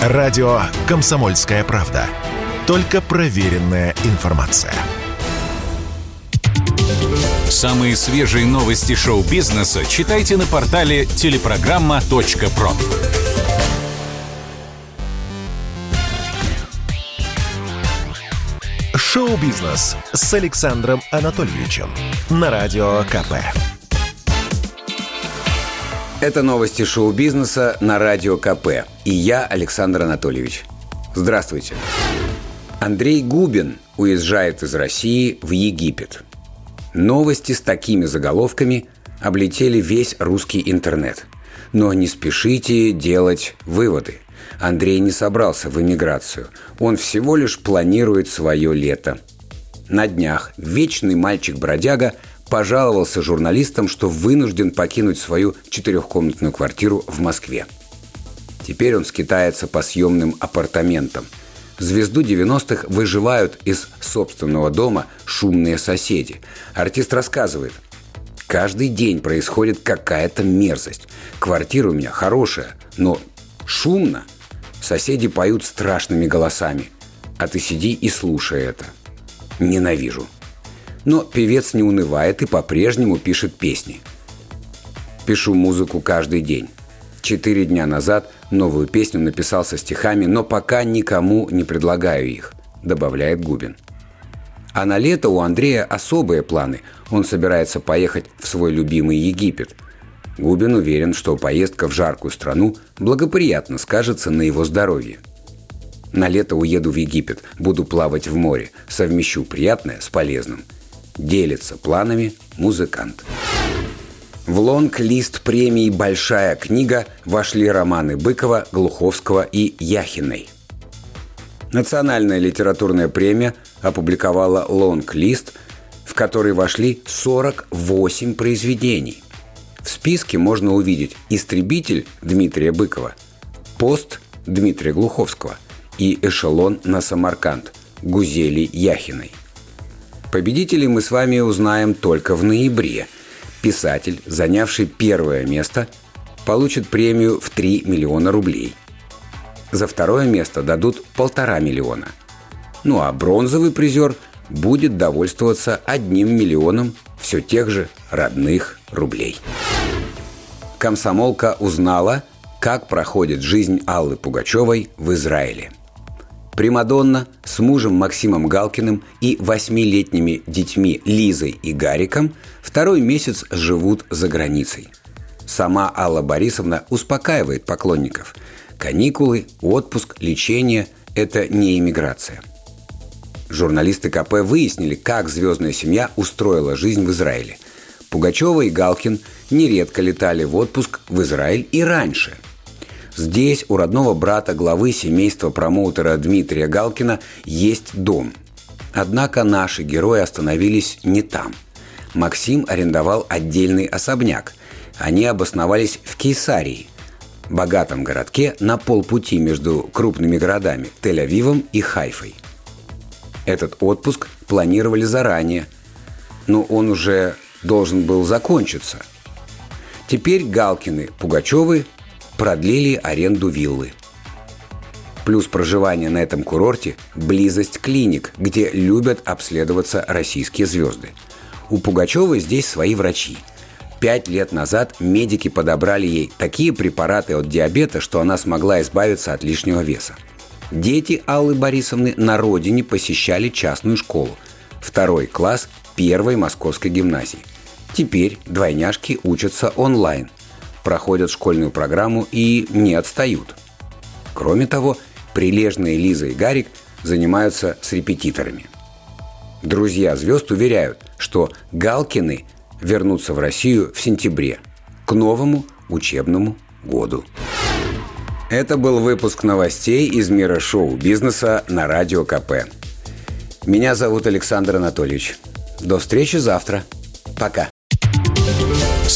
Радио «Комсомольская правда». Только проверенная информация. Самые свежие новости шоу-бизнеса читайте на портале телепрограмма.про. Шоу-бизнес с Александром Анатольевичем на Радио КП. Это новости шоу-бизнеса на Радио КП. И я, Александр Анатольевич. Здравствуйте. Андрей Губин уезжает из России в Египет. Новости с такими заголовками облетели весь русский интернет. Но не спешите делать выводы. Андрей не собрался в эмиграцию. Он всего лишь планирует свое лето. На днях вечный мальчик-бродяга – пожаловался журналистам, что вынужден покинуть свою четырехкомнатную квартиру в Москве. Теперь он скитается по съемным апартаментам. Звезду 90-х выживают из собственного дома шумные соседи. Артист рассказывает, каждый день происходит какая-то мерзость. Квартира у меня хорошая, но шумно. Соседи поют страшными голосами. А ты сиди и слушай это. Ненавижу. Но певец не унывает и по-прежнему пишет песни. Пишу музыку каждый день. Четыре дня назад новую песню написал со стихами, но пока никому не предлагаю их, добавляет Губин. А на лето у Андрея особые планы. Он собирается поехать в свой любимый Египет. Губин уверен, что поездка в жаркую страну благоприятно скажется на его здоровье. На лето уеду в Египет, буду плавать в море, совмещу приятное с полезным – делится планами музыкант. В лонг-лист премии «Большая книга» вошли романы Быкова, Глуховского и Яхиной. Национальная литературная премия опубликовала лонг-лист, в который вошли 48 произведений. В списке можно увидеть «Истребитель» Дмитрия Быкова, «Пост» Дмитрия Глуховского и «Эшелон на Самарканд» Гузели Яхиной. Победителей мы с вами узнаем только в ноябре. Писатель, занявший первое место, получит премию в 3 миллиона рублей. За второе место дадут полтора миллиона. Ну а бронзовый призер будет довольствоваться одним миллионом все тех же родных рублей. Комсомолка узнала, как проходит жизнь Аллы Пугачевой в Израиле – Примадонна с мужем Максимом Галкиным и восьмилетними детьми Лизой и Гариком второй месяц живут за границей. Сама Алла Борисовна успокаивает поклонников. Каникулы, отпуск, лечение – это не иммиграция. Журналисты КП выяснили, как звездная семья устроила жизнь в Израиле. Пугачева и Галкин нередко летали в отпуск в Израиль и раньше – Здесь у родного брата главы семейства промоутера Дмитрия Галкина есть дом. Однако наши герои остановились не там. Максим арендовал отдельный особняк. Они обосновались в Кейсарии, богатом городке на полпути между крупными городами Тель-Авивом и Хайфой. Этот отпуск планировали заранее, но он уже должен был закончиться. Теперь Галкины, Пугачевы продлили аренду виллы. Плюс проживание на этом курорте – близость клиник, где любят обследоваться российские звезды. У Пугачевой здесь свои врачи. Пять лет назад медики подобрали ей такие препараты от диабета, что она смогла избавиться от лишнего веса. Дети Аллы Борисовны на родине посещали частную школу. Второй класс первой московской гимназии. Теперь двойняшки учатся онлайн – проходят школьную программу и не отстают. Кроме того, прилежные Лиза и Гарик занимаются с репетиторами. Друзья звезд уверяют, что Галкины вернутся в Россию в сентябре, к новому учебному году. Это был выпуск новостей из мира шоу-бизнеса на Радио КП. Меня зовут Александр Анатольевич. До встречи завтра. Пока.